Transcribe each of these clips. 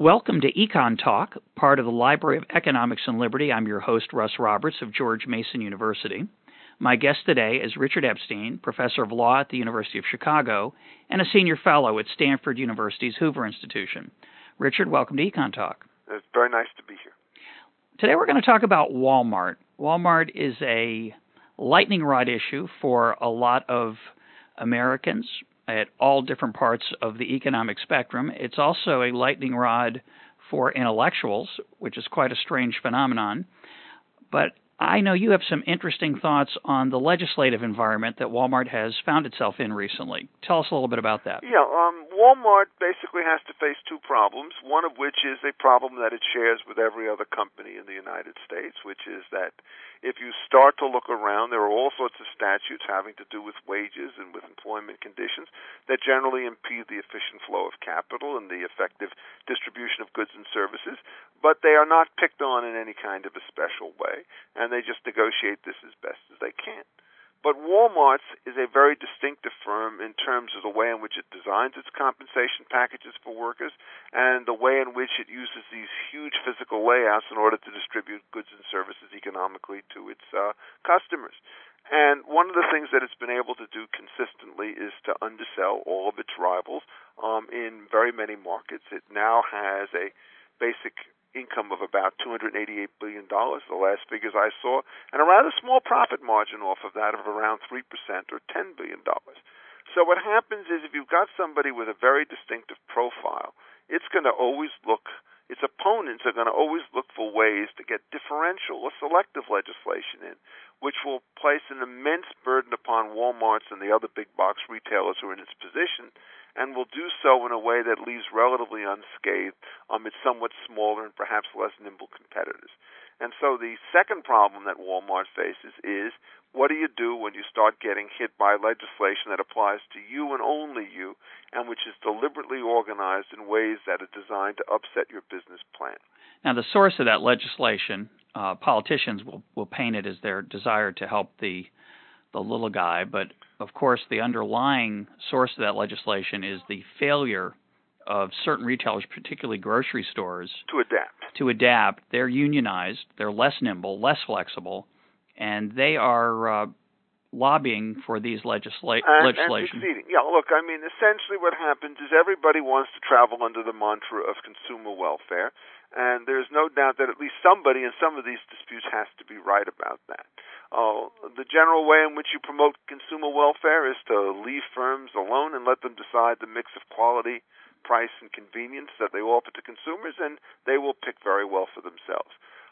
Welcome to Econ Talk, part of the Library of Economics and Liberty. I'm your host, Russ Roberts of George Mason University. My guest today is Richard Epstein, professor of law at the University of Chicago and a senior fellow at Stanford University's Hoover Institution. Richard, welcome to Econ Talk. It's very nice to be here. Today we're going to talk about Walmart. Walmart is a lightning rod issue for a lot of Americans, at all different parts of the economic spectrum. It's also a lightning rod for intellectuals, which is quite a strange phenomenon. But I know you have some interesting thoughts on the legislative environment that Walmart has found itself in recently. Tell us a little bit about that. Yeah, um, Walmart basically has to face two problems, one of which is a problem that it shares with every other company in the United States, which is that if you start to look around, there are all sorts of statutes having to do with wages and with employment conditions that generally impede the efficient flow of capital and the effective distribution of goods and services, but they are not picked on in any kind of a special way, and they just negotiate this as best as they can. But Walmart's is a very distinctive firm in terms of the way in which it designs its compensation packages for workers and the way in which it uses these huge physical layouts in order to distribute goods and services economically to its uh, customers. And one of the things that it's been able to do consistently is to undersell all of its rivals um, in very many markets. It now has a basic income of about $288 billion, the last figures I saw, and a rather small profit margin off of that of around 3% or $10 billion. So what happens is if you've got somebody with a very distinctive profile, it's going to always look, its opponents are going to always look for ways to get differential or selective legislation in, which will place an immense burden upon Walmart's and the other big box retailers who are in its position and will do so in a way that leaves relatively unscathed um, its somewhat smaller and perhaps less nimble competitors. And so the second problem that Walmart faces is what do you do when you start getting hit by legislation that applies to you and only you, and which is deliberately organized in ways that are designed to upset your business plan? Now, the source of that legislation, uh, politicians will, will paint it as their desire to help the the little guy, but of course, the underlying source of that legislation is the failure of certain retailers, particularly grocery stores, to adapt. To adapt, they're unionized, they're less nimble, less flexible, and they are uh, lobbying for these legisla- and, legislation. And succeeding. Yeah, look, I mean, essentially what happens is everybody wants to travel under the mantra of consumer welfare, and there's no doubt that at least somebody in some of these disputes has to be right about that. Uh, the general way in which you promote consumer welfare is to leave firms alone and let them decide the mix of quality, price, and convenience that they offer to consumers, and they will pick very well for themselves.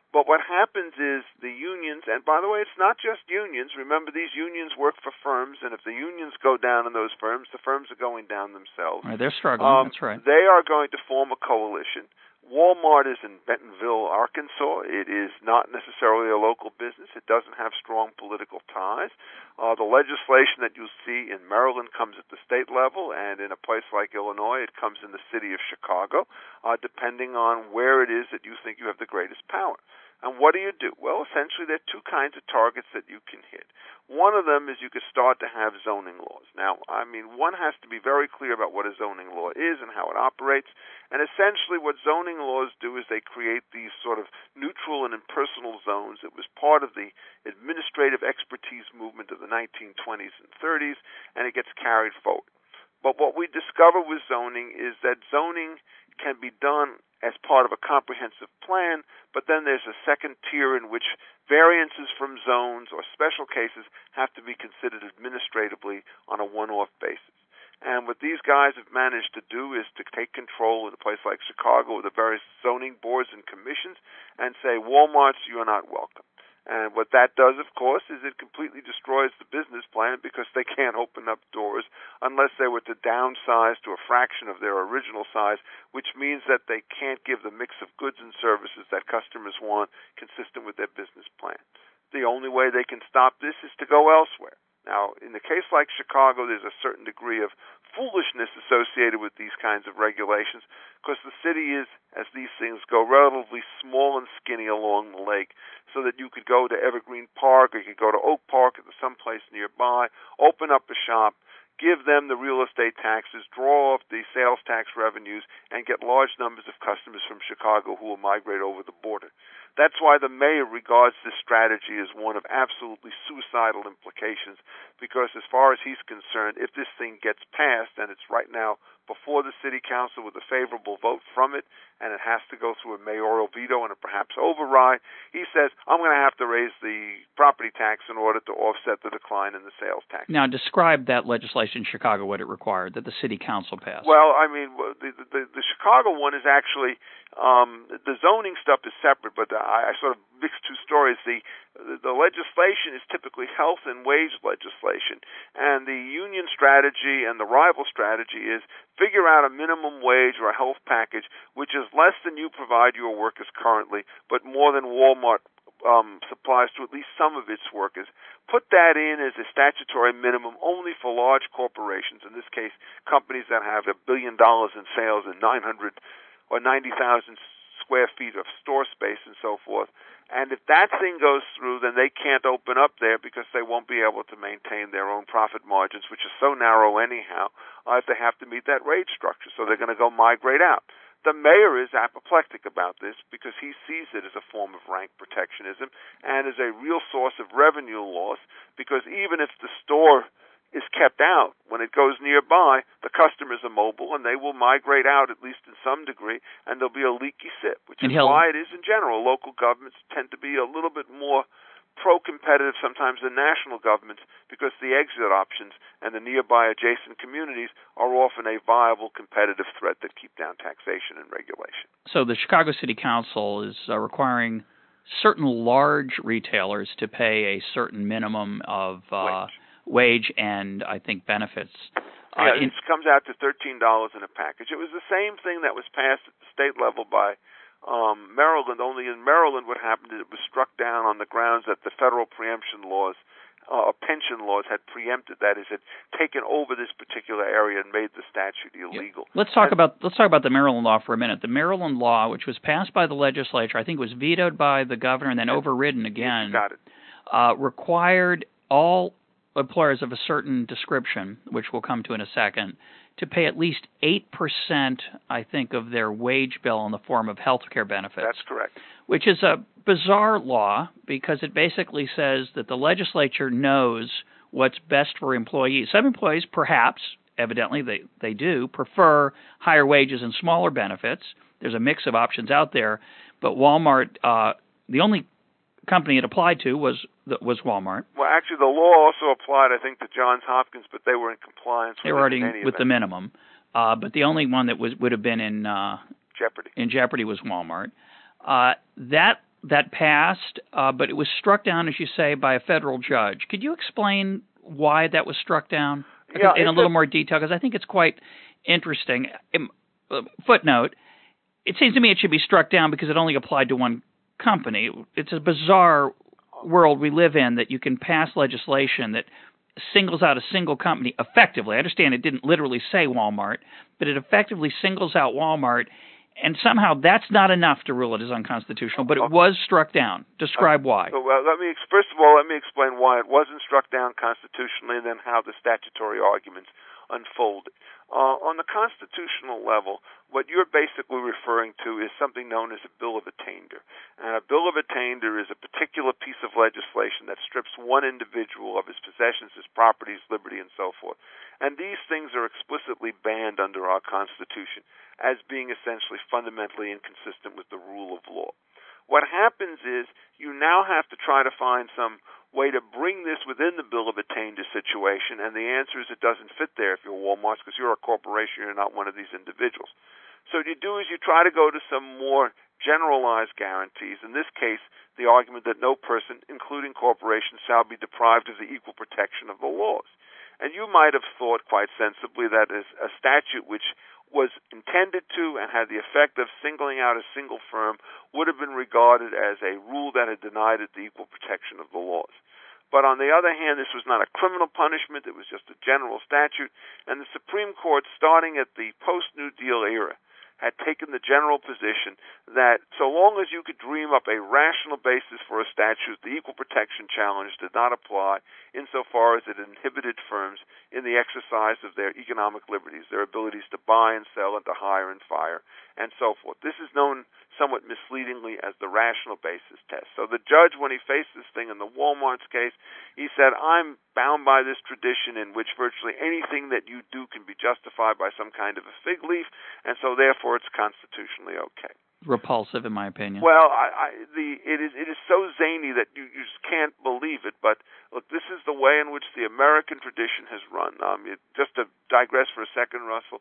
But what happens is the unions, and by the way, it's not just unions. Remember, these unions work for firms, and if the unions go down in those firms, the firms are going down themselves. Right, they're struggling. Um, That's right. They are going to form a coalition Walmart is in Bentonville, Arkansas. It is not necessarily a local business. It doesn't have strong political ties. Uh, the legislation that you'll see in Maryland comes at the state level, and in a place like Illinois, it comes in the city of Chicago, uh, depending on where it is that you think you have the greatest power. And what do you do? Well, essentially, there are two kinds of targets that you can hit. One of them is you could start to have zoning laws. Now, I mean, one has to be very clear about what a zoning law is and how it operates. And essentially, what zoning laws do is they create these sort of neutral and impersonal zones. It was part of the administrative expertise movement of the 1920s and 30s, and it gets carried forward. But what we discover with zoning is that zoning can be done as part of a comprehensive plan, but then there's a second tier in which variances from zones or special cases have to be considered administratively on a one off basis. And what these guys have managed to do is to take control in a place like Chicago with the various zoning boards and commissions and say, Walmart's, you're not welcome. And what that does, of course, is it completely destroys the business plan because they can't open up doors unless they were to downsize to a fraction of their original size, which means that they can't give the mix of goods and services that customers want consistent with their business plan. The only way they can stop this is to go elsewhere. Now, in a case like Chicago, there's a certain degree of foolishness associated with these kinds of regulations because the city is, as these things go, relatively small and skinny along the lake, so that you could go to Evergreen Park or you could go to Oak Park or someplace nearby, open up a shop, give them the real estate taxes, draw off the sales tax revenues, and get large numbers of customers from Chicago who will migrate over the border. That's why the mayor regards this strategy as one of absolutely suicidal implications, because as far as he's concerned, if this thing gets passed, and it's right now before the city council with a favorable vote from it, and it has to go through a mayoral veto and a perhaps override, he says, I'm going to have to raise the property tax in order to offset the decline in the sales tax. Now, describe that legislation in Chicago, what it required, that the city council passed. Well, I mean, the, the, the Chicago one is actually um, the zoning stuff is separate, but I, I sort of mix two stories. The the legislation is typically health and wage legislation, and the union strategy and the rival strategy is figure out a minimum wage or a health package which is less than you provide your workers currently, but more than Walmart um, supplies to at least some of its workers. Put that in as a statutory minimum only for large corporations, in this case, companies that have a billion dollars in sales and 900 or 90,000 square feet of store space and so forth. And if that thing goes through, then they can't open up there because they won't be able to maintain their own profit margins, which are so narrow anyhow, if they have to meet that rate structure. So they're going to go migrate out. The mayor is apoplectic about this because he sees it as a form of rank protectionism and as a real source of revenue loss because even if the store is kept out when it goes nearby, the customers are mobile and they will migrate out at least in some degree, and there'll be a leaky SIP, which and is why it is in general. Local governments tend to be a little bit more pro-competitive sometimes than national governments because the exit options and the nearby adjacent communities are often a viable competitive threat that keep down taxation and regulation. So the Chicago City Council is uh, requiring certain large retailers to pay a certain minimum of uh, wage and I think benefits. Uh, yeah, it comes out to thirteen dollars in a package. It was the same thing that was passed at the state level by um, Maryland. Only in Maryland, what happened is it was struck down on the grounds that the federal preemption laws, uh, pension laws, had preempted that is, had taken over this particular area and made the statute illegal. Yeah. Let's talk and, about let's talk about the Maryland law for a minute. The Maryland law, which was passed by the legislature, I think was vetoed by the governor and then overridden again. Got it. Uh, required all employers of a certain description, which we'll come to in a second, to pay at least 8%, I think, of their wage bill in the form of health care benefits. That's correct. Which is a bizarre law because it basically says that the legislature knows what's best for employees. Some employees, perhaps, evidently they, they do, prefer higher wages and smaller benefits. There's a mix of options out there. But Walmart, uh, the only company it applied to was was Walmart. Well, actually, the law also applied, I think, to Johns Hopkins, but they were in compliance. They were already with the minimum, uh, but the only one that was would have been in uh, jeopardy. In jeopardy was Walmart. Uh, that that passed, uh, but it was struck down, as you say, by a federal judge. Could you explain why that was struck down yeah, in a little more detail? Because I think it's quite interesting. Um, uh, footnote: It seems to me it should be struck down because it only applied to one company. It's a bizarre world we live in that you can pass legislation that singles out a single company effectively. I understand it didn't literally say Walmart, but it effectively singles out Walmart and somehow that's not enough to rule it as unconstitutional, but it was struck down. Describe why. Well, let me first of all let me explain why it wasn't struck down constitutionally, and then how the statutory arguments unfolded. Uh, on the constitutional level, what you're basically referring to is something known as a bill of attainder. And a bill of attainder is a particular piece of legislation that strips one individual of his possessions, his properties, liberty, and so forth. And these things are explicitly banned under our Constitution as being essentially fundamentally inconsistent with the rule of law. What happens is you now have to try to find some way to bring this within the bill of attainder situation, and the answer is it doesn't fit there if you're Walmart because you're a corporation, you're not one of these individuals. So what you do is you try to go to some more generalized guarantees. In this case, the argument that no person, including corporations, shall be deprived of the equal protection of the laws. And you might have thought quite sensibly that is a statute which was intended to and had the effect of singling out a single firm would have been regarded as a rule that had denied it the equal protection of the laws. But on the other hand, this was not a criminal punishment, it was just a general statute, and the Supreme Court, starting at the post New Deal era, had taken the general position that so long as you could dream up a rational basis for a statute, the equal protection challenge did not apply insofar as it inhibited firms in the exercise of their economic liberties, their abilities to buy and sell and to hire and fire and so forth. This is known somewhat misleadingly as the rational basis test. So the judge, when he faced this thing in the Walmart's case, he said, I'm bound by this tradition in which virtually anything that you do can be justified by some kind of a fig leaf, and so therefore it's constitutionally okay. Repulsive, in my opinion. Well, I, I, the it is it is so zany that you, you just can't believe it. But look, this is the way in which the American tradition has run. Um, it, just to digress for a second, Russell,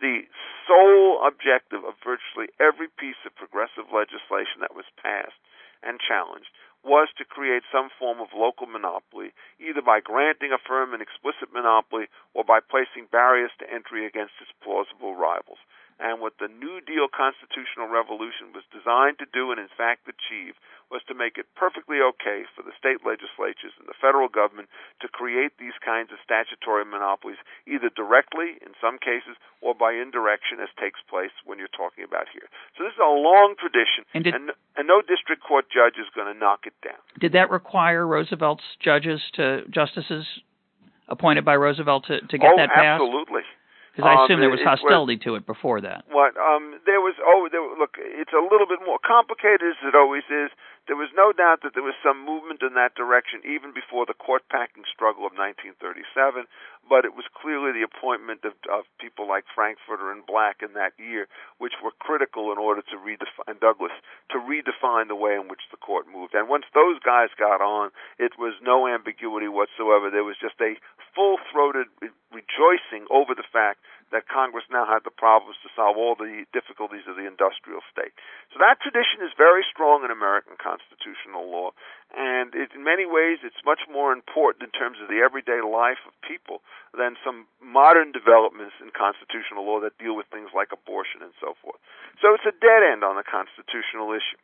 the sole objective of virtually every piece of progressive legislation that was passed and challenged was to create some form of local monopoly, either by granting a firm an explicit monopoly or by placing barriers to entry against its plausible rivals. And what the New Deal constitutional revolution was designed to do and in fact achieve was to make it perfectly okay for the state legislatures and the federal government to create these kinds of statutory monopolies, either directly in some cases or by indirection, as takes place when you're talking about here. So this is a long tradition, and, did, and, and no district court judge is going to knock it down. Did that require Roosevelt's judges to justices appointed by Roosevelt to, to get oh, that passed? absolutely. Because I assume um, there was hostility was, to it before that. What? Um, there was. Oh, there, look, it's a little bit more complicated as it always is. There was no doubt that there was some movement in that direction even before the court packing struggle of 1937, but it was clearly the appointment of, of people like Frankfurter and Black in that year, which were critical in order to redefine Douglas to redefine the way in which the court moved. And once those guys got on, it was no ambiguity whatsoever. There was just a full-throated rejoicing over the fact that Congress now had the problems to solve all the difficulties of the industrial state. So that tradition is very strong in American constitutional law, and it, in many ways it's much more important in terms of the everyday life of people than some modern developments in constitutional law that deal with things like abortion and so forth. So it's a dead end on the constitutional issue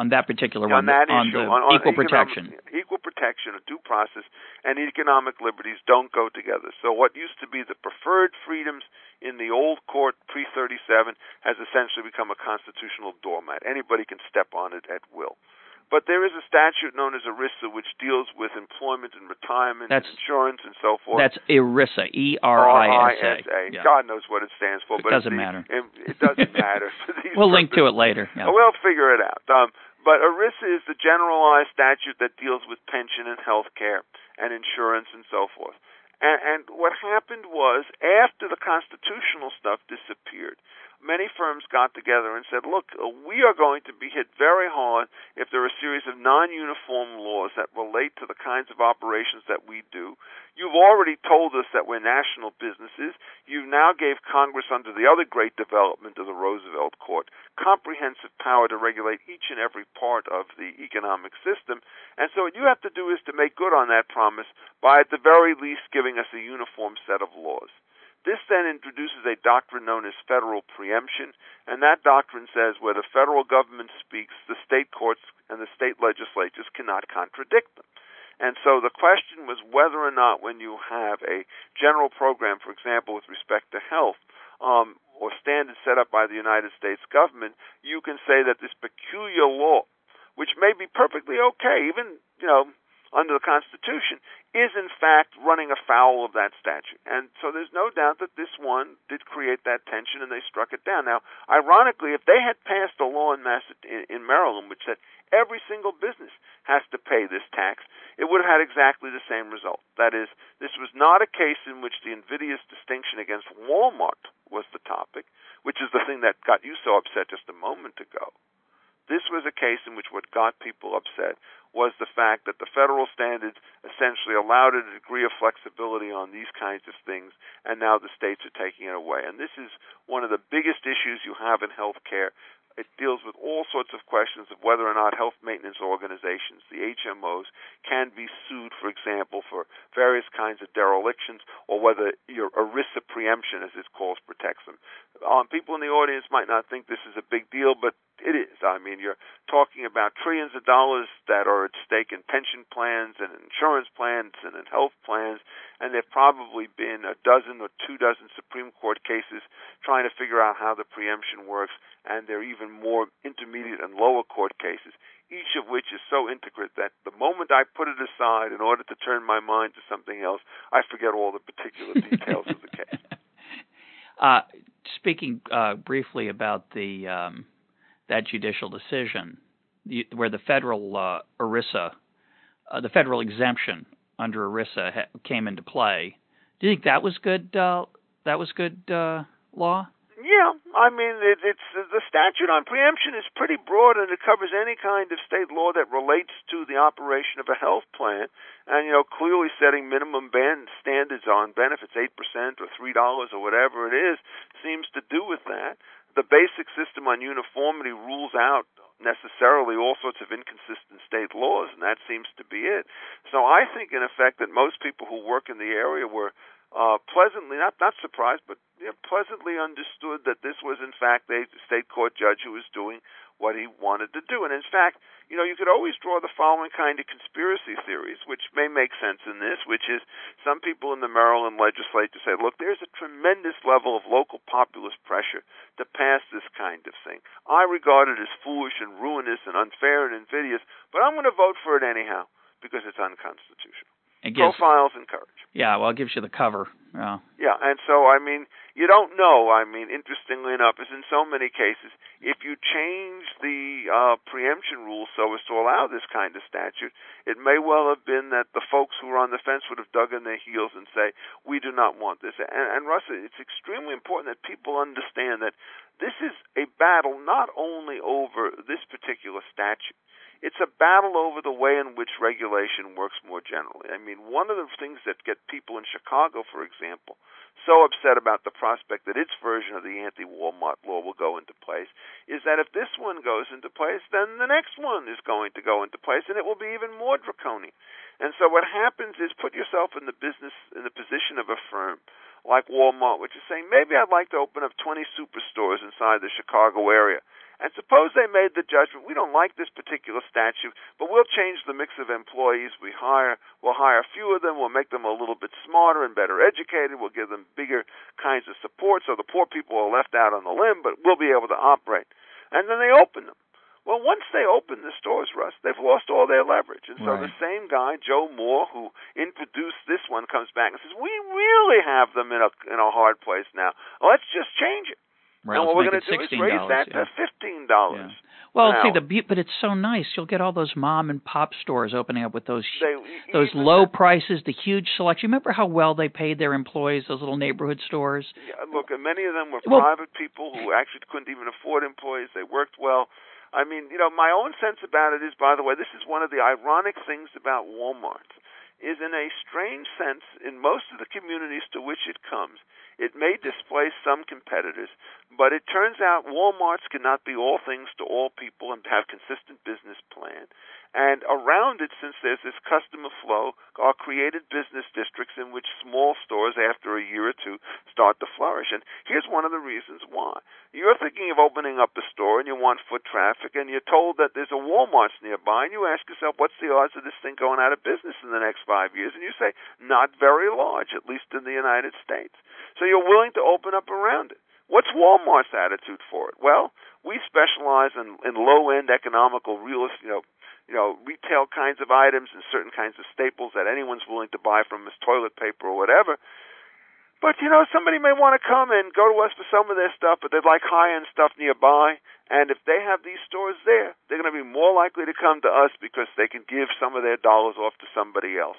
on that particular one, that on issue, on, on equal economic, protection. Equal protection, a due process, and economic liberties don't go together. So what used to be the preferred freedoms in the old court pre 37 has essentially become a constitutional doormat. Anybody can step on it at will. But there is a statute known as ERISA which deals with employment and retirement that's, and insurance and so forth. That's ERISA, E R I S A. Yeah. God knows what it stands for. It but doesn't matter. It, it doesn't matter. we'll link to it later. Yeah. We'll figure it out. Um, but ERISA is the generalized statute that deals with pension and health care and insurance and so forth. And, and what happened was, after the constitutional stuff disappeared, many firms got together and said, look, uh, we are going to be hit very hard if there are a series of non-uniform laws that relate to the kinds of operations that we do. You've already told us that we're national businesses. You now gave Congress, under the other great development of the Roosevelt Court, comprehensive power to regulate each and every part of the economic system. And so what you have to do is to make good on that promise by, at the very least, giving us a uniform set of laws. This then introduces a doctrine known as federal preemption, and that doctrine says where the federal government speaks, the state courts and the state legislatures cannot contradict them. And so the question was whether or not, when you have a general program, for example, with respect to health, um, or standards set up by the United States government, you can say that this peculiar law, which may be perfectly okay, even you know under the Constitution, is in fact running afoul of that statute. And so there's no doubt that this one did create that tension and they struck it down. Now, ironically, if they had passed a law in, Mass- in Maryland which said every single business has to pay this tax, it would have had exactly the same result. That is, this was not a case in which the invidious distinction against Walmart was the topic, which is the thing that got you so upset just a moment ago. This was a case in which what got people upset was the fact that the federal standards essentially allowed a degree of flexibility on these kinds of things, and now the states are taking it away. And this is one of the biggest issues you have in health care. It deals with all sorts of questions of whether or not health maintenance organizations, the HMOs, can be sued, for example, for various kinds of derelictions, or whether your ERISA preemption, as it's called, protects them. Um, people in the audience might not think this is a big deal, but it is. I mean, you're talking about trillions of dollars that are at stake in pension plans and insurance plans and in health plans, and there've probably been a dozen or two dozen Supreme Court cases trying to figure out how the preemption works, and there are even more intermediate and lower court cases each of which is so intricate that the moment I put it aside in order to turn my mind to something else, I forget all the particular details of the case. Uh, speaking uh, briefly about the um, that judicial decision, where the federal uh, ERISA, uh, the federal exemption under ERISA ha- came into play, do you think that was good? Uh, that was good uh, law. Yeah, I mean it, it's the statute on preemption is pretty broad and it covers any kind of state law that relates to the operation of a health plan, and you know clearly setting minimum band standards on benefits, eight percent or three dollars or whatever it is, seems to do with that. The basic system on uniformity rules out necessarily all sorts of inconsistent state laws, and that seems to be it. So I think, in effect, that most people who work in the area were uh, pleasantly, not not surprised, but you know, pleasantly understood that this was in fact a state court judge who was doing what he wanted to do. And in fact, you know, you could always draw the following kind of conspiracy theories, which may make sense in this, which is some people in the Maryland legislature say, look, there's a tremendous level of local populist pressure to pass this kind of thing. I regard it as foolish and ruinous and unfair and invidious, but I'm going to vote for it anyhow because it's unconstitutional. It gives, Profiles and courage. Yeah, well, it gives you the cover. Yeah. Yeah, and so I mean, you don't know. I mean, interestingly enough, as in so many cases, if you change the uh, preemption rules so as to allow this kind of statute, it may well have been that the folks who were on the fence would have dug in their heels and say, "We do not want this." And, and Russ, it's extremely important that people understand that this is a battle not only over this particular statute it's a battle over the way in which regulation works more generally. I mean, one of the things that get people in Chicago, for example, so upset about the prospect that its version of the anti-Walmart law will go into place is that if this one goes into place, then the next one is going to go into place, and it will be even more draconian. And so what happens is put yourself in the business in the position of a firm like Walmart, which is saying maybe I'd like to open up 20 superstores inside the Chicago area. And suppose they made the judgment, we don't like this particular statute, but we'll change the mix of employees we hire. We'll hire few of them. We'll make them a little bit smarter and better educated. We'll give them bigger kinds of support so the poor people are left out on the limb, but we'll be able to operate. And then they open them. Well, once they open the stores, Russ, they've lost all their leverage. And so right. the same guy, Joe Moore, who introduced this one, comes back and says, "We really have them in a in a hard place now. Let's just change it." Right, and what we're going to do is raise that yeah. to fifteen dollars. Yeah. Well, now, see the be- but it's so nice. You'll get all those mom and pop stores opening up with those they, those low prices, the huge selection. Remember how well they paid their employees? Those little neighborhood stores. Yeah, look, and many of them were well, private people who actually couldn't even afford employees. They worked well. I mean, you know, my own sense about it is, by the way, this is one of the ironic things about Walmart is in a strange sense in most of the communities to which it comes it may displace some competitors, but it turns out Walmarts cannot be all things to all people and have consistent business plan. And around it, since there's this customer flow, are created business districts in which small stores, after a year or two, start to flourish. And here's one of the reasons why. You're thinking of opening up a store and you want foot traffic, and you're told that there's a Walmart's nearby, and you ask yourself, what's the odds of this thing going out of business in the next five years? And you say, not very large, at least in the United States. So you're willing to open up around it. What's Walmart's attitude for it? Well, we specialize in, in low end economical real you know you know retail kinds of items and certain kinds of staples that anyone's willing to buy from us toilet paper or whatever. But you know, somebody may want to come and go to us for some of their stuff, but they'd like high end stuff nearby. And if they have these stores there, they're going to be more likely to come to us because they can give some of their dollars off to somebody else.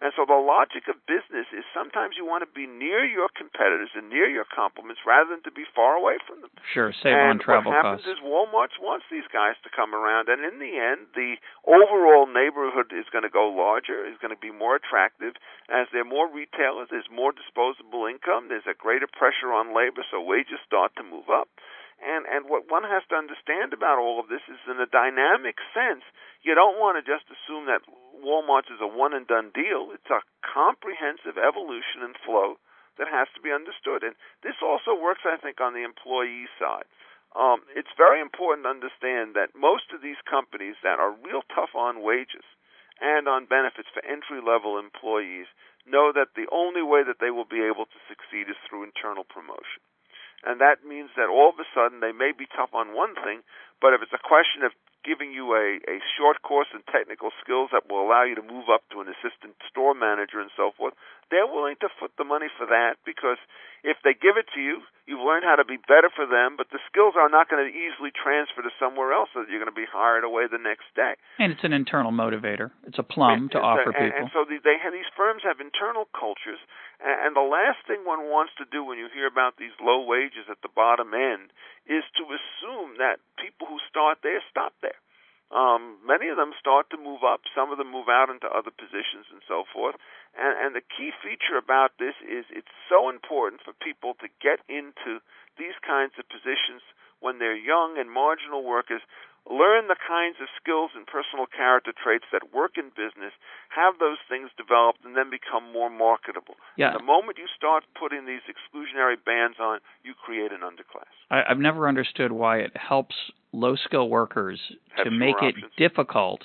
And so the logic of business is sometimes you want to be near your competitors and near your complements rather than to be far away from them. Sure, save and on travel costs. what happens costs. is Walmart wants these guys to come around, and in the end, the overall neighborhood is going to go larger, is going to be more attractive. As there are more retailers, there's more disposable income, there's a greater pressure on labor, so wages start to move up. And and what one has to understand about all of this is in a dynamic sense, you don't want to just assume that Walmart's is a one and done deal. It's a comprehensive evolution and flow that has to be understood. And this also works, I think, on the employee side. um, it's very important to understand that most of these companies that are real tough on wages and on benefits for entry level employees know that the only way that they will be able to succeed is through internal promotion. And that means that all of a sudden they may be tough on one thing, but if it's a question of giving you a, a short course in technical skills that will allow you to move up to an assistant store manager and so forth, they're willing to foot the money for that because if they give it to you, you've learned how to be better for them, but the skills are not going to easily transfer to somewhere else so that you're going to be hired away the next day. And it's an internal motivator. It's a plum and, to offer and, people. And so they have, these firms have internal cultures, and, and the last thing one wants to do when you hear about these low wages at the bottom end is to assume that people who start there stop there. Um, many of them start to move up. Some of them move out into other positions and so forth. And, and the key feature about this is it's so important for people to get into these kinds of positions when they're young and marginal workers learn the kinds of skills and personal character traits that work in business, have those things developed, and then become more marketable. Yeah. And the moment you start putting these exclusionary bans on, you create an underclass. I, I've never understood why it helps low skill workers Have to make fewer it difficult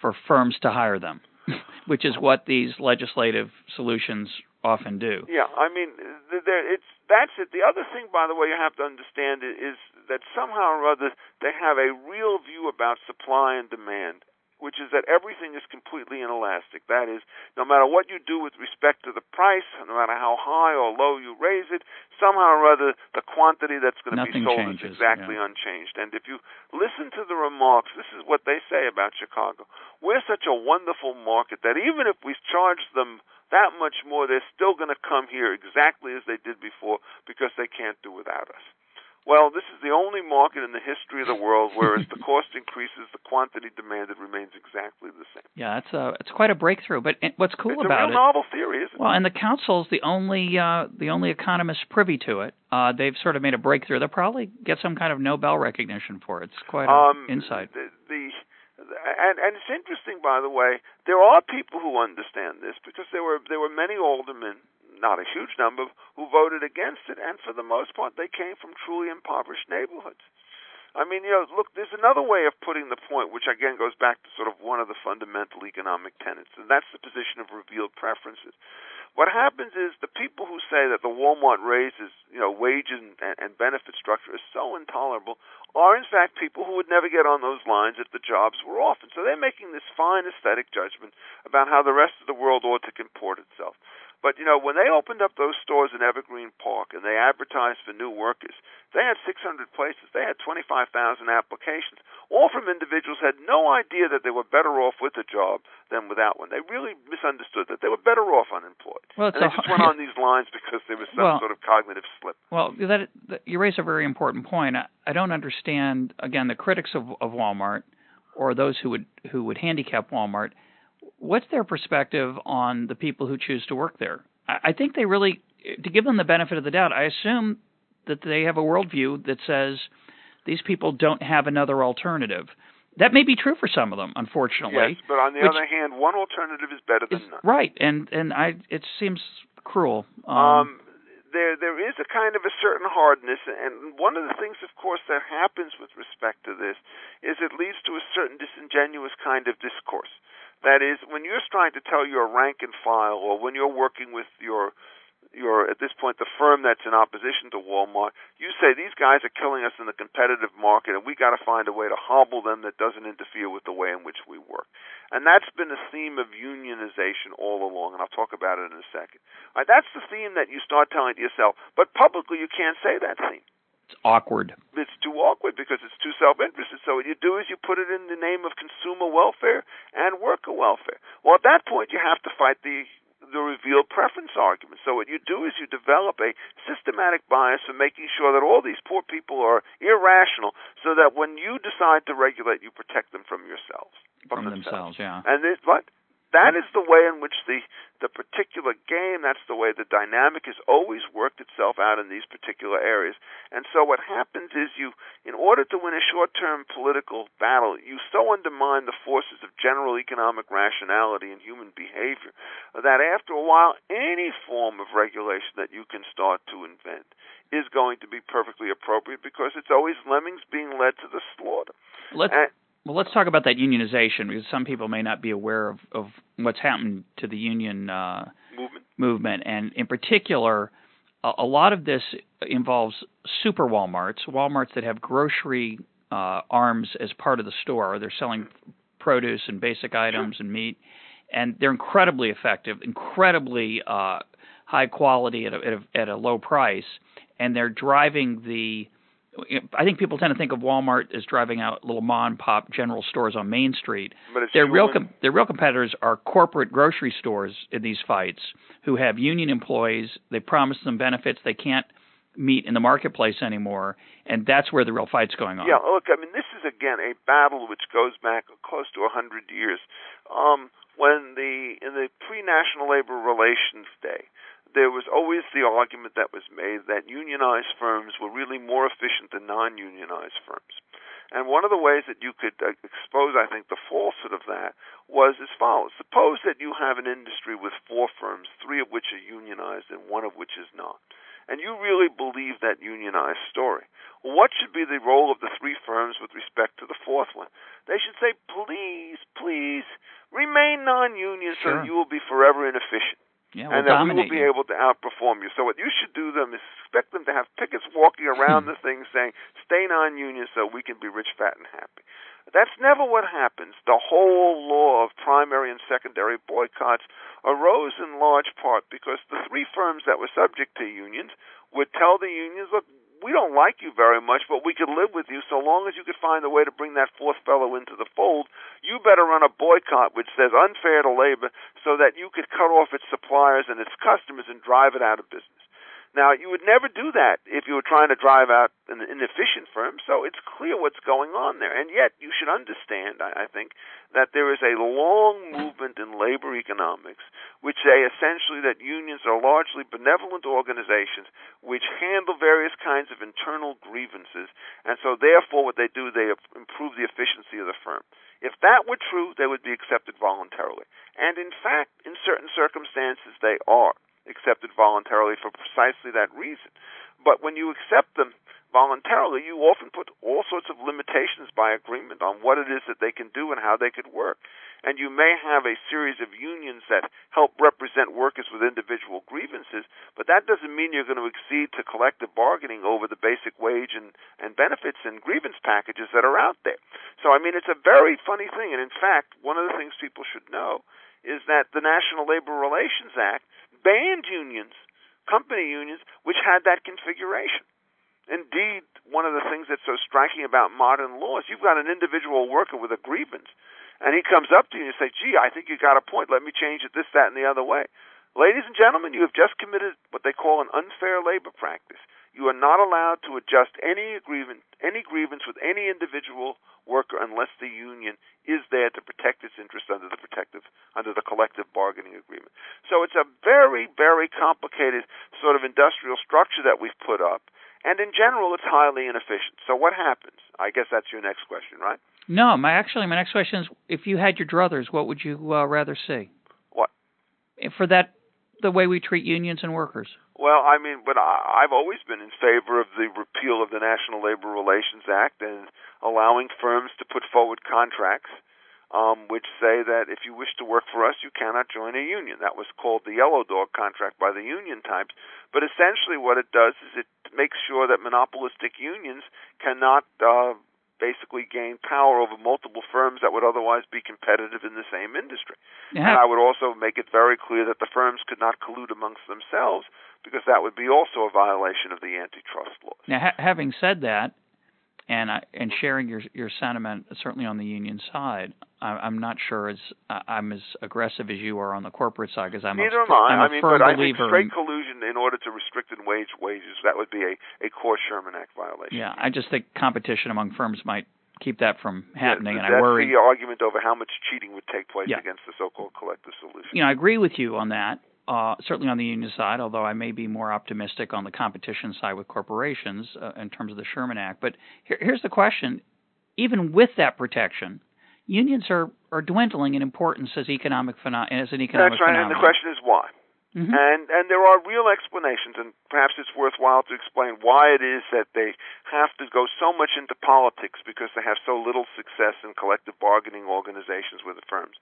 for firms to hire them, which is what these legislative solutions often do. Yeah, I mean, there, it's that's it. The other thing, by the way, you have to understand is that somehow or other they have a real view about supply and demand, which is that everything is completely inelastic. That is, no matter what you do with respect to the price, no matter how high or low you raise it, somehow or other the quantity that's going to be sold changes, is exactly yeah. unchanged. And if you listen to the remarks, this is what they say about Chicago. We're such a wonderful market that even if we charge them that much more, they're still going to come here exactly as they did before because they can't do without us. Well, this is the only market in the history of the world where as the cost increases, the quantity demanded remains exactly the same. Yeah, it's a it's quite a breakthrough. But what's cool it's about a real it? novel theory, isn't it? Well, and the council's the only uh, the only economist privy to it. Uh, they've sort of made a breakthrough. They'll probably get some kind of Nobel recognition for it. It's quite an um, insight. The, the and and it's interesting, by the way. There are people who understand this because there were there were many aldermen, not a huge number, who voted against it, and for the most part, they came from truly impoverished neighborhoods. I mean, you know, look, there's another way of putting the point, which again goes back to sort of one of the fundamental economic tenets, and that's the position of revealed preferences. What happens is the people who say that the Walmart raises, you know, wages and, and benefit structure is so intolerable are in fact people who would never get on those lines if the jobs were off. And so they're making this fine aesthetic judgment about how the rest of the world ought to comport itself. But you know, when they opened up those stores in Evergreen Park and they advertised for new workers, they had 600 places. They had 25,000 applications, all from individuals who had no idea that they were better off with a job than without one. They really misunderstood that they were better off unemployed. Well, and they just went on these lines because there was some Well- sort of cognitive slip. Well, that, that you raise a very important point. I, I don't understand again the critics of, of Walmart or those who would who would handicap Walmart. What's their perspective on the people who choose to work there? I, think they really, to give them the benefit of the doubt, I assume that they have a worldview that says these people don't have another alternative. That may be true for some of them, unfortunately. Yes, but on the which other hand, one alternative is better is than none. right, and and I it seems cruel. Um, there there is a kind of a certain hardness, and one of the things, of course, that happens with respect to this is it leads to a certain disingenuous kind of discourse. That is, when you're trying to tell your rank and file, or when you're working with your your at this point the firm that's in opposition to Walmart, you say these guys are killing us in the competitive market, and we got to find a way to hobble them that doesn't interfere with the way in which we work. And that's been a theme of unionization all along, and I'll talk about it in a second. Right, that's the theme that you start telling to yourself, but publicly you can't say that theme. It's awkward. It's too awkward because it's too self-interested. So what you do is you put it in the name of consumer welfare and worker welfare. Well, at that point, you have to fight the the revealed preference argument. So what you do is you develop a systematic bias for making sure that all these poor people are irrational, so that when you decide to regulate, you protect them from yourselves, From themselves. themselves, yeah. And this, what? That is the way in which the the particular game, that's the way the dynamic has always worked itself out in these particular areas. And so what happens is you, in order to win a short-term political battle, you so undermine the forces of general economic rationality and human behavior that after a while, any form of regulation that you can start to invent is going to be perfectly appropriate because it's always lemmings being led to the slaughter. Let's and, well, let's talk about that unionization because some people may not be aware of, of what's happened to the union uh, movement. movement. And in particular, a, a, lot of this involves super Walmarts, Walmarts that have grocery uh, arms as part of the store. They're selling produce and basic items and meat, and they're incredibly effective, incredibly uh, high quality at a, at a, at a low price, and they're driving the I think people tend to think of Walmart as driving out little mom and pop general stores on Main Street. But their real com- their real competitors are corporate grocery stores in these fights who have union employees. They promise them benefits they can't meet in the marketplace anymore, and that's where the real fight's going on. Yeah, look, I mean, this is again a battle which goes back close to a hundred years. Um, when the in the pre-national labor relations day, there was always the argument that was made that unionized firms were really more efficient than non-unionized firms. And one of the ways that you could uh, expose, I think, the falsehood of that was as follows. Suppose that you have an industry with four firms, three of which are unionized and one of which is not. And you really believe that unionized story. What should be the role of the three firms with respect to the fourth one? They should say, please, please, remain non-union sure. so you will be forever inefficient. Yeah, we'll and that we will be you. able to outperform you. So what you should do them is expect them to have pickets walking around the thing saying, "Stay non-union so we can be rich, fat, and happy." That's never what happens. The whole law of primary and secondary boycotts arose in large part because the three firms that were subject to unions would tell the unions, "Look, we don't like you very much, but we could live with you so long as you could find a way to bring that fourth fellow into the fold. You better run a boycott which says unfair to labor so that you could cut off its suppliers and its customers and drive it out of business. Now, you would never do that if you were trying to drive out an inefficient firm, so it's clear what's going on there. And yet, you should understand, I think, that there is a long movement in labor economics which say essentially that unions are largely benevolent organizations which handle various kinds of internal grievances, and so therefore what they do, they improve the efficiency of the firm. If that were true, they would be accepted voluntarily. And in fact, in certain circumstances, they are accepted voluntarily for precisely that reason. But when you accept them voluntarily, you often put all sorts of limitations by agreement on what it is that they can do and how they could work. And you may have a series of unions that help represent workers with individual grievances, but that doesn't mean you're going to accede to collective bargaining over the basic wage and, and benefits and grievance packages that are out there. So, I mean, it's a very funny thing. And in fact, one of the things people should know is that the National Labor Relations Act banned unions, company unions, which had that configuration. Indeed, one of the things that's so striking about modern law is you've got an individual worker with a grievance, and he comes up to you and you say, gee, I think you got a point. Let me change it this, that, and the other way. Ladies and gentlemen, you have just committed what they call an unfair labor practice. You are not allowed to adjust any grievance, any grievance with any individual worker unless the union is there to protect its interests under the protective under the collective bargaining agreement. So it's a very very complicated sort of industrial structure that we've put up, and in general it's highly inefficient. So what happens? I guess that's your next question, right? No, my actually my next question is if you had your druthers, what would you uh, rather see? What? For that the way we treat unions and workers. Well, I mean, but I, I've always been in favor of the repeal of the National Labor Relations Act and allowing firms to put forward contracts um, which say that if you wish to work for us, you cannot join a union. That was called the Yellow Dog contract by the union types. But essentially, what it does is it makes sure that monopolistic unions cannot uh, basically gain power over multiple firms that would otherwise be competitive in the same industry. Yeah. And I would also make it very clear that the firms could not collude amongst themselves because that would be also a violation of the antitrust laws. Now, ha- having said that, and I, and sharing your your sentiment certainly on the union side, I, am not sure as I'm as aggressive as you are on the corporate side because I'm neither a, am I. I'm I a mean, firm but I think straight in, collusion in order to restrict and wage wages that would be a a core Sherman Act violation. Yeah, I just think competition among firms might keep that from happening. Yeah, and I worry the argument over how much cheating would take place yeah. against the so-called collective solution. You know, I agree with you on that. Uh, certainly on the union side, although I may be more optimistic on the competition side with corporations uh, in terms of the Sherman Act. But here, here's the question: even with that protection, unions are, are dwindling in importance as economic pheno- as an economic phenomenon. That's right, phenomenon. and the question is why. Mm-hmm. And and there are real explanations, and perhaps it's worthwhile to explain why it is that they have to go so much into politics because they have so little success in collective bargaining organizations with the firms.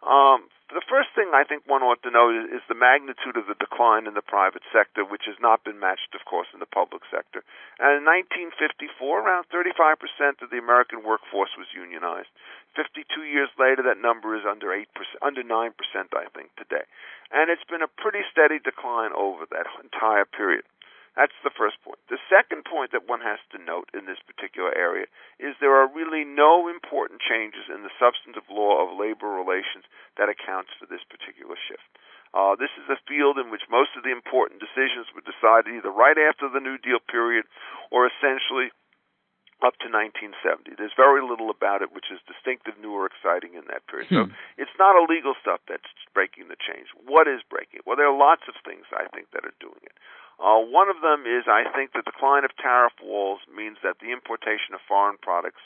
Um, the first thing I think one ought to know is, is the magnitude of the decline in the private sector, which has not been matched, of course, in the public sector. And in 1954, around 35% of the American workforce was unionized. 52 years later, that number is under 8%, under 9%, I think, today. And it's been a pretty steady decline over that entire period. That's the first point. The second point that one has to note in this particular area is there are really no important changes in the substantive law of labor relations that accounts for this particular shift. Uh, this is a field in which most of the important decisions were decided either right after the New Deal period or essentially up to 1970. There's very little about it which is distinctive, new, or exciting in that period. Hmm. So it's not a legal stuff that's breaking the change. What is breaking it? Well, there are lots of things I think that are doing it. Uh, one of them is I think the decline of tariff walls means that the importation of foreign products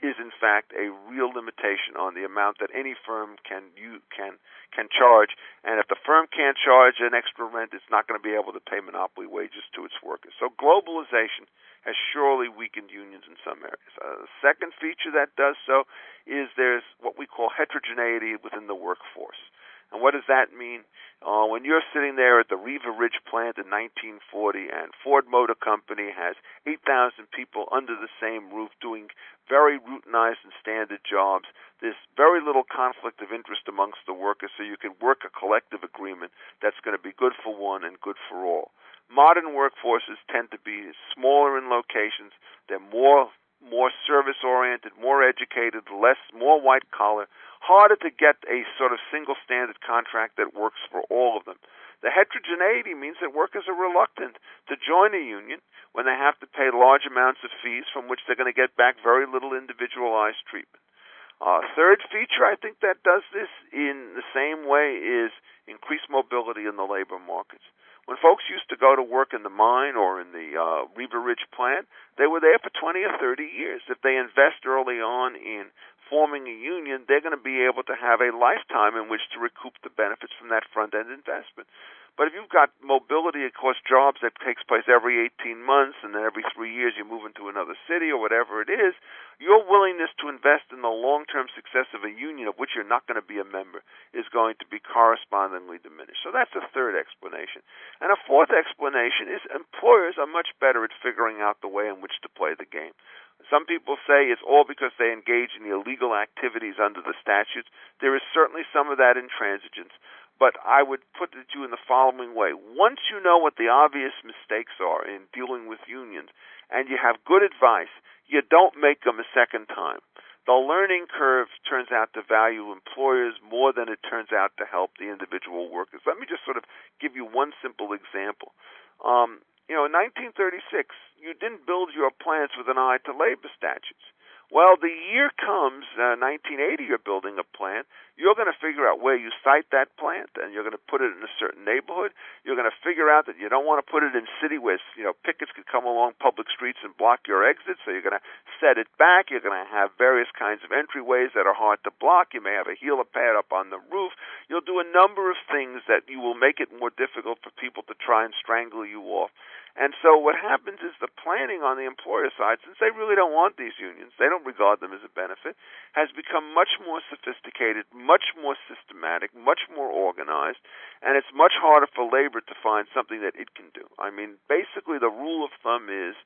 is in fact a real limitation on the amount that any firm can you can can charge. And if the firm can't charge an extra rent, it's not going to be able to pay monopoly wages to its workers. So globalization has surely weakened unions in some areas. Uh, the second feature that does so is there's what we call heterogeneity within the workforce. And what does that mean? Uh, when you're sitting there at the River Rouge plant in 1940 and Ford Motor Company has 8,000 people under the same roof doing very routinized and standard jobs, there's very little conflict of interest amongst the workers, so you can work a collective agreement that's going to be good for one and good for all. Modern workforces tend to be smaller in locations. They're more more service oriented, more educated, less more white collar, harder to get a sort of single standard contract that works for all of them. The heterogeneity means that workers are reluctant to join a union when they have to pay large amounts of fees from which they're going to get back very little individualized treatment. Uh, third feature I think that does this in the same way is increased mobility in the labor markets. When folks used to go to work in the mine or in the uh, River Rouge plant, they were there for 20 or 30 years. If they invest early on in forming a union, they're going to be able to have a lifetime in which to recoup the benefits from that front end investment. But if you've got mobility across jobs that takes place every 18 months and then every three years you move into another city or whatever it is, your willingness to invest in the long term success of a union of which you're not going to be a member is going to be correspondingly diminished. So that's a third explanation. And a fourth explanation is employers are much better at figuring out the way in which to play the game. Some people say it's all because they engage in the illegal activities under the statutes. There is certainly some of that intransigence. But I would put it to you in the following way. Once you know what the obvious mistakes are in dealing with unions and you have good advice, you don't make them a second time. The learning curve turns out to value employers more than it turns out to help the individual workers. Let me just sort of give you one simple example. Um, you know, in 1936, you didn't build your plants with an eye to labor statutes. Well, the year comes, uh, 1980, you're building a plant. You're going to figure out where you site that plant, and you're going to put it in a certain neighborhood. You're going to figure out that you don't want to put it in city where you know pickets could come along public streets and block your exit. So you're going to set it back. You're going to have various kinds of entryways that are hard to block. You may have a helipad up on the roof. You'll do a number of things that you will make it more difficult for people to try and strangle you off. And so what happens is the planning on the employer side, since they really don't want these unions, they don't regard them as a benefit, has become much more sophisticated, much more systematic, much more organized, and it's much harder for labor to find something that it can do. I mean, basically the rule of thumb is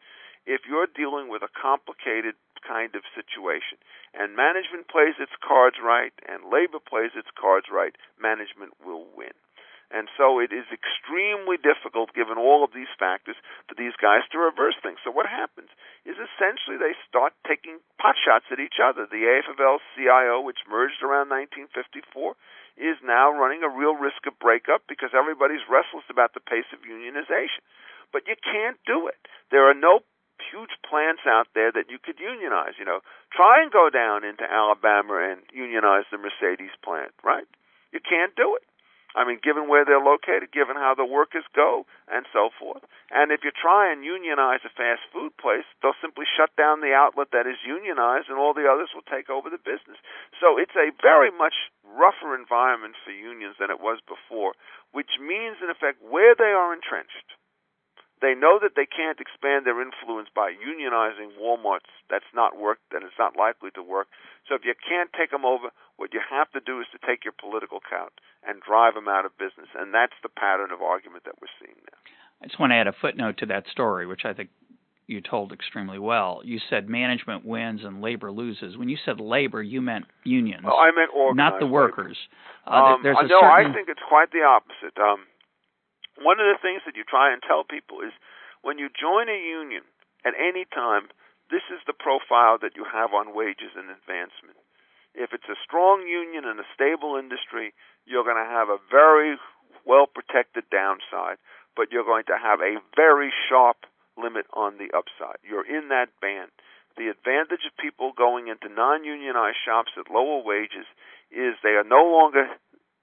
if you're dealing with a complicated kind of situation and management plays its cards right and labor plays its cards right, management will win. And so it is extremely difficult, given all of these factors, for these guys to reverse things. So what happens is essentially they start taking pot shots at each other. The AFL-CIO, which merged around 1954, is now running a real risk of breakup because everybody's restless about the pace of unionization. But you can't do it. There are no huge plants out there that you could unionize. You know, try and go down into Alabama and unionize the Mercedes plant, right? You can't do it. I mean, given where they're located, given how the workers go, and so forth. And if you try and unionize a fast food place, they'll simply shut down the outlet that is unionized, and all the others will take over the business. So it's a very much rougher environment for unions than it was before, which means, in effect, where they are entrenched, they know that they can't expand their influence by unionizing Walmart's. That's not worked, That it's not likely to work. So if you can't take them over, what you have to do is to take your political count and drive them out of business. And that's the pattern of argument that we're seeing now. I just want to add a footnote to that story, which I think you told extremely well. You said management wins and labor loses. When you said labor, you meant unions. Oh, I meant organized not the workers. Uh, um, no, certain... I think it's quite the opposite. Um, one of the things that you try and tell people is when you join a union at any time, this is the profile that you have on wages and advancement. If it's a strong union and a stable industry, you're going to have a very well protected downside, but you're going to have a very sharp limit on the upside. You're in that band. The advantage of people going into non unionized shops at lower wages is they are no longer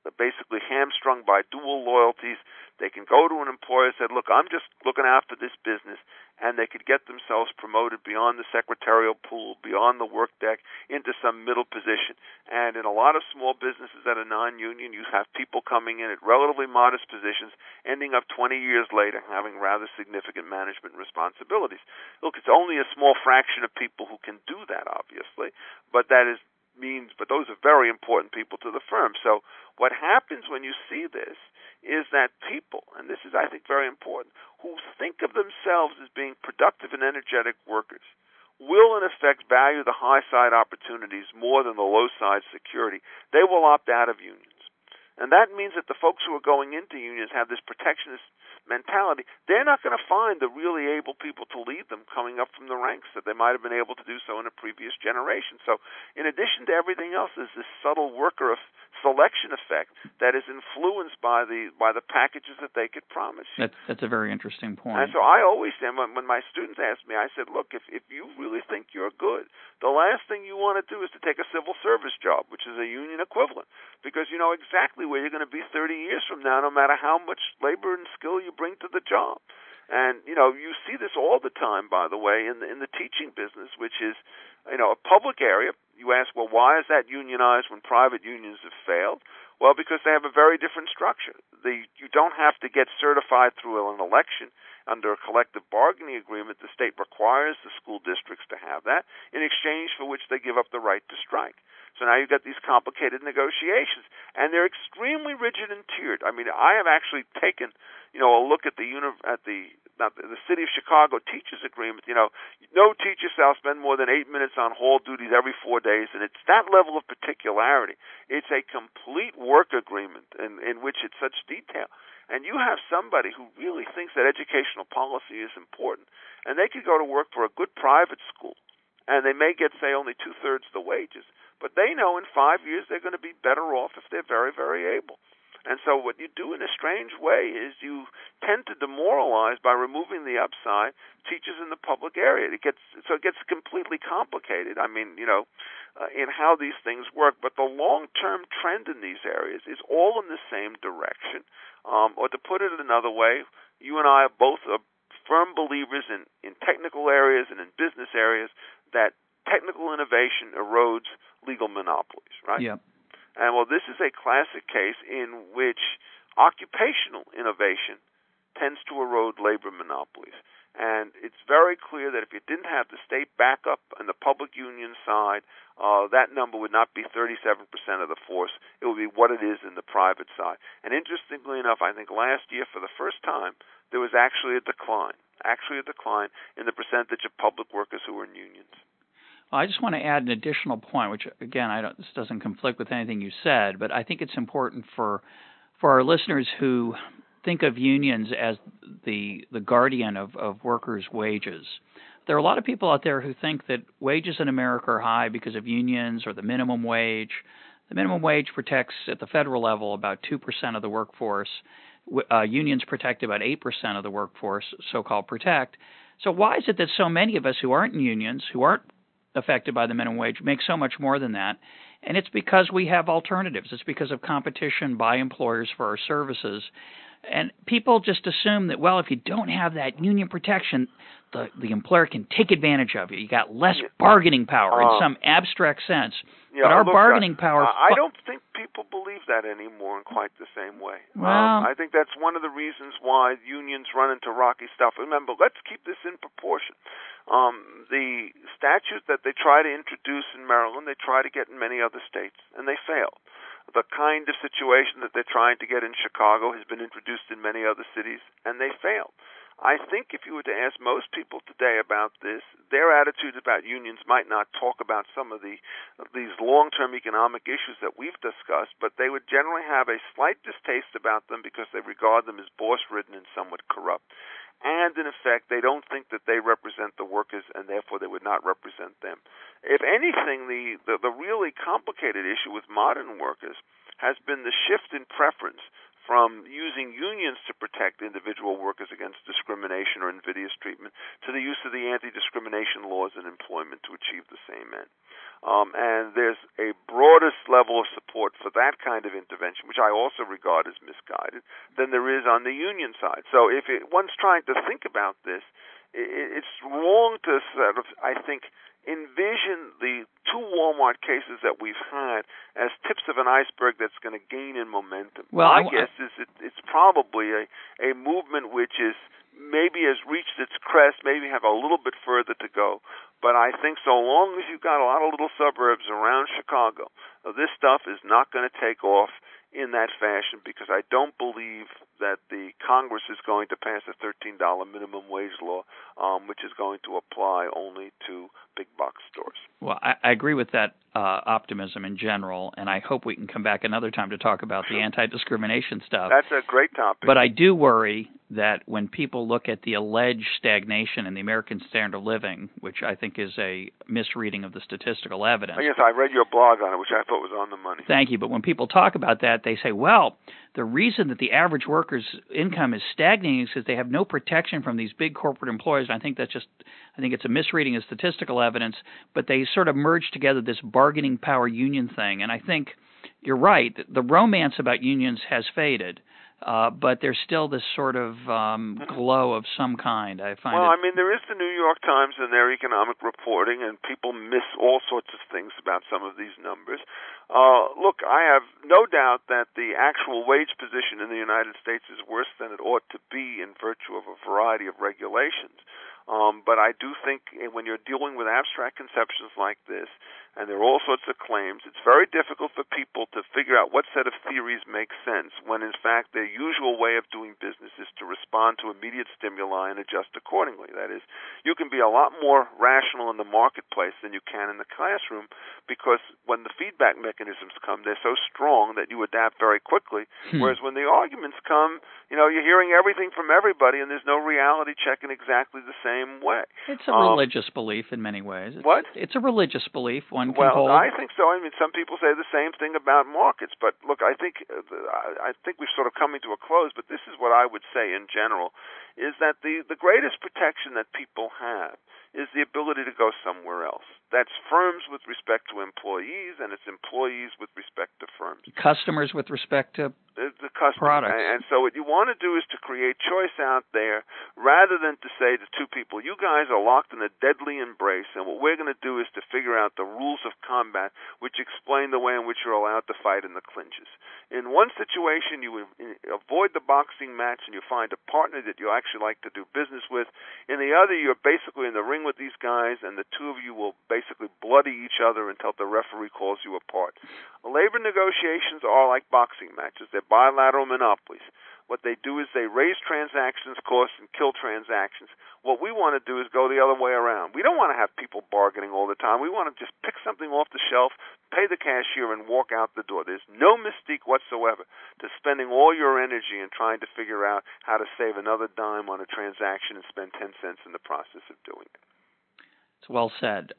basically hamstrung by dual loyalties. They can go to an employer and say, look, I'm just looking after this business, and they could get themselves promoted beyond the secretarial pool, beyond the work deck, into some middle position. And in a lot of small businesses that are non-union, you have people coming in at relatively modest positions, ending up 20 years later having rather significant management responsibilities. Look, it's only a small fraction of people who can do that, obviously, but that is means, but those are very important people to the firm. So what happens when you see this is that people, and this is, I think, very important, who think of themselves as being productive and energetic workers will, in effect, value the high side opportunities more than the low side security. They will opt out of unions. And that means that the folks who are going into unions have this protectionist mentality, they're not going to find the really able people to lead them coming up from the ranks that they might have been able to do so in a previous generation. So, in addition to everything else, there's this subtle worker of selection effect that is influenced by the by the packages that they could promise. You. That's that's a very interesting point. And so I always say when, when my students ask me, I said, look, if if you really think you're good, the last thing you want to do is to take a civil service job, which is a union equivalent, because you know exactly where you're going to be 30 years from now, no matter how much labor and skill you bring to the job. And you know, you see this all the time, by the way, in the in the teaching business, which is, you know, a public area. You ask, well, why is that unionized when private unions have failed? Well, because they have a very different structure. The you don't have to get certified through an election under a collective bargaining agreement. The state requires the school districts to have that, in exchange for which they give up the right to strike. So now you've got these complicated negotiations, and they're extremely rigid and tiered. I mean, I have actually taken you know, a look at the uni- at the not the, the city of Chicago teachers agreement. You know, no teacher shall spend more than eight minutes on hall duties every four days, and it's that level of particularity. It's a complete work agreement in in which it's such detail. And you have somebody who really thinks that educational policy is important, and they could go to work for a good private school, and they may get say only two thirds the wages, but they know in five years they're going to be better off if they're very very able. And so what you do in a strange way is you tend to demoralize by removing the upside teachers in the public area. It gets so it gets completely complicated. I mean, you know, uh, in how these things work. But the long-term trend in these areas is all in the same direction. Um, or to put it another way, you and I are both are firm believers in in technical areas and in business areas that technical innovation erodes legal monopolies. Right. Yeah. And well, this is a classic case in which occupational innovation tends to erode labor monopolies. And it's very clear that if you didn't have the state backup and the public union side, uh, that number would not be 37% of the force. It would be what it is in the private side. And interestingly enough, I think last year, for the first time, there was actually a decline, actually a decline in the percentage of public workers who were in unions. I just want to add an additional point, which again, I don't, this doesn't conflict with anything you said, but I think it's important for for our listeners who think of unions as the the guardian of, of workers' wages. There are a lot of people out there who think that wages in America are high because of unions or the minimum wage. The minimum wage protects at the federal level about two percent of the workforce. Uh, unions protect about eight percent of the workforce, so-called protect. So why is it that so many of us who aren't in unions, who aren't affected by the minimum wage, make so much more than that? And it's because we have alternatives. It's because of competition by employers for our services. And people just assume that, well, if you don't have that union protection, the, the employer can take advantage of you. You got less bargaining power in Uh, some abstract sense. Yeah, but our look, bargaining I, power. I fu- don't think people believe that anymore in quite the same way. Well- um, I think that's one of the reasons why unions run into rocky stuff. Remember, let's keep this in proportion. Um, the statute that they try to introduce in Maryland, they try to get in many other states, and they fail. The kind of situation that they're trying to get in Chicago has been introduced in many other cities, and they failed. I think if you were to ask most people today about this, their attitudes about unions might not talk about some of the these long-term economic issues that we've discussed, but they would generally have a slight distaste about them because they regard them as boss-ridden and somewhat corrupt. And in effect, they don't think that they represent the workers, and therefore they would not represent them. If anything, the, the, the really complicated issue with modern workers has been the shift in preference from using unions to protect individual workers against discrimination or invidious treatment to the use of the anti-discrimination laws in employment to achieve the same end. Um, and there's a broadest level of support for that kind of intervention, which I also regard as misguided, than there is on the union side. So if it, one's trying to think about this, it, it's wrong to sort of, I think, envision the two Walmart cases that we've had as tips of an iceberg that's going to gain in momentum. Well, My I- guess is it, it's probably a, a movement which is maybe has reached its crest, maybe have a little bit further to go. But I think so long as you've got a lot of little suburbs around Chicago, this stuff is not going to take off in that fashion because I don't believe that the Congress is going to pass a $13 minimum wage law, um, which is going to apply only to big box stores. Well, I, I agree with that uh, optimism in general, and I hope we can come back another time to talk about the anti-discrimination stuff. That's a great topic. But I do worry that when people look at the alleged stagnation in the American standard of living, which I think is a misreading of the statistical evidence. yes, I read your blog on it, which I thought was on the money. Thank you. But when people talk about that, they say, well, the reason that the average worker's income is stagnating is because they have no protection from these big corporate employers. And I think that's just, I think it's a misreading of statistical evidence. But they sort of merge together this bargaining power union thing. And I think you're right. The romance about unions has faded. Uh, but there's still this sort of um, glow of some kind. I find Well, it. I mean, there is the New York Times and their economic reporting, and people miss all sorts of things about some of these numbers. Uh, look, I have no doubt that the actual wage position in the United States is worse than it ought to be in virtue of a variety of regulations. Um, but I do think eh, when you're dealing with abstract conceptions like this, and there are all sorts of claims, it's very difficult for people to figure out what set of theories makes sense when, in fact, their usual way of doing business is to respond to immediate stimuli and adjust accordingly. That is, you can be a lot more rational in the marketplace than you can in the classroom because when the feedback mechanisms come, they're so strong that you adapt very quickly. Hmm. Whereas when the arguments come, you know, you're hearing everything from everybody and there's no reality check in exactly the same way. It's a Um, religious belief in many ways. It's, What? It's a religious belief. One can Well, hold. I think so. I mean, some people say the same thing about markets, but look, I think uh, I think we're sort of coming to a close. But this is what I would say in general: is that the the greatest protection that people have is the ability somewhere else. That's firms with respect to employees, and it's employees with respect to firms. Customers with respect to the, customer. Products. And, so what you want to do is to create choice out there rather than to say to two people, you guys are locked in a deadly embrace and what we're going to do is to figure out the rules of combat which explain the way in which you're allowed to fight in the clinches. In one situation, you avoid the boxing match and you find a partner that you actually like to do business with. In the other, you're basically in the ring with these guys and the two of you will basically bloody each other until the referee calls you apart. Labor negotiations are like boxing matches. They're bilateral monopolies. What they do is they raise transactions costs and kill transactions. What we want to do is go the other way around. We don't want to have people bargaining all the time. We want to just pick something off the shelf, pay the cashier, and walk out the door. There's no mystique whatsoever to spending all your energy and trying to figure out how to save another dime on a transaction and spend 10 cents in the process of doing it. It's well said.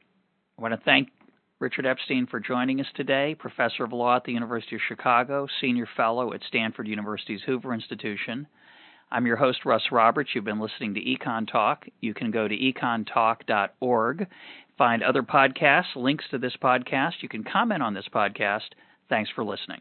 I want to thank Richard Epstein for joining us today, professor of law at the University of Chicago, senior fellow at Stanford University's Hoover Institution. I'm your host, Russ Roberts. You've been listening to Econ Talk. You can go to econtalk.org, find other podcasts, links to this podcast. You can comment on this podcast. Thanks for listening.